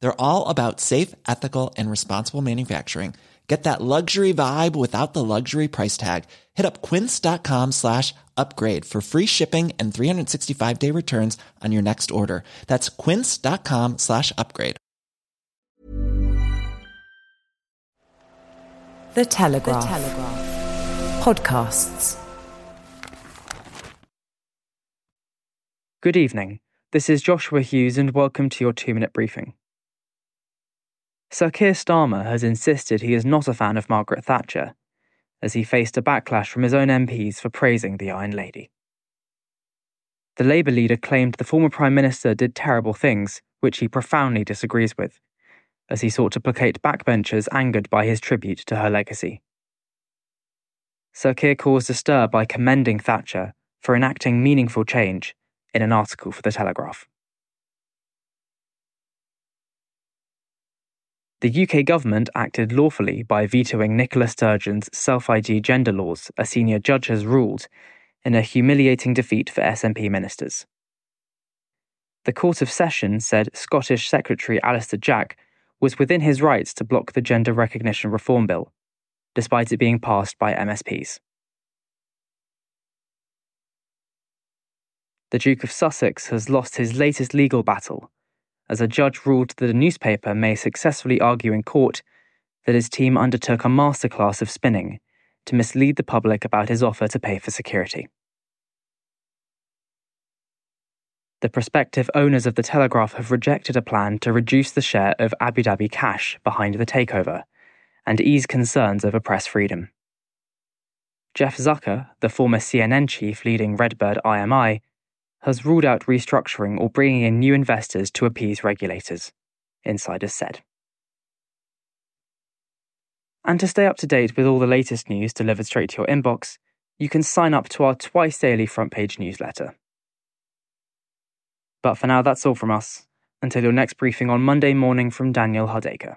They're all about safe, ethical, and responsible manufacturing. Get that luxury vibe without the luxury price tag. Hit up quince.com slash upgrade for free shipping and 365 day returns on your next order. That's quince.com slash upgrade. The Telegraph. The Telegraph. Podcasts. Good evening. This is Joshua Hughes, and welcome to your two minute briefing. Sir Keir Starmer has insisted he is not a fan of Margaret Thatcher, as he faced a backlash from his own MPs for praising the Iron Lady. The Labour leader claimed the former Prime Minister did terrible things, which he profoundly disagrees with as he sought to placate backbenchers angered by his tribute to her legacy. Sir Keir caused a stir by commending Thatcher for enacting meaningful change in an article for The Telegraph. The UK government acted lawfully by vetoing Nicola Sturgeon's self ID gender laws, a senior judge has ruled, in a humiliating defeat for SNP ministers. The Court of Session said Scottish Secretary Alister Jack was within his rights to block the Gender Recognition Reform Bill, despite it being passed by MSPs. The Duke of Sussex has lost his latest legal battle, as a judge ruled that a newspaper may successfully argue in court that his team undertook a masterclass of spinning to mislead the public about his offer to pay for security. the prospective owners of the Telegraph have rejected a plan to reduce the share of Abu Dhabi cash behind the takeover and ease concerns over press freedom. Jeff Zucker, the former CNN chief leading Redbird IMI, has ruled out restructuring or bringing in new investors to appease regulators, insiders said. And to stay up to date with all the latest news delivered straight to your inbox, you can sign up to our twice daily front page newsletter. But for now, that's all from us. Until your next briefing on Monday morning from Daniel Hardacre.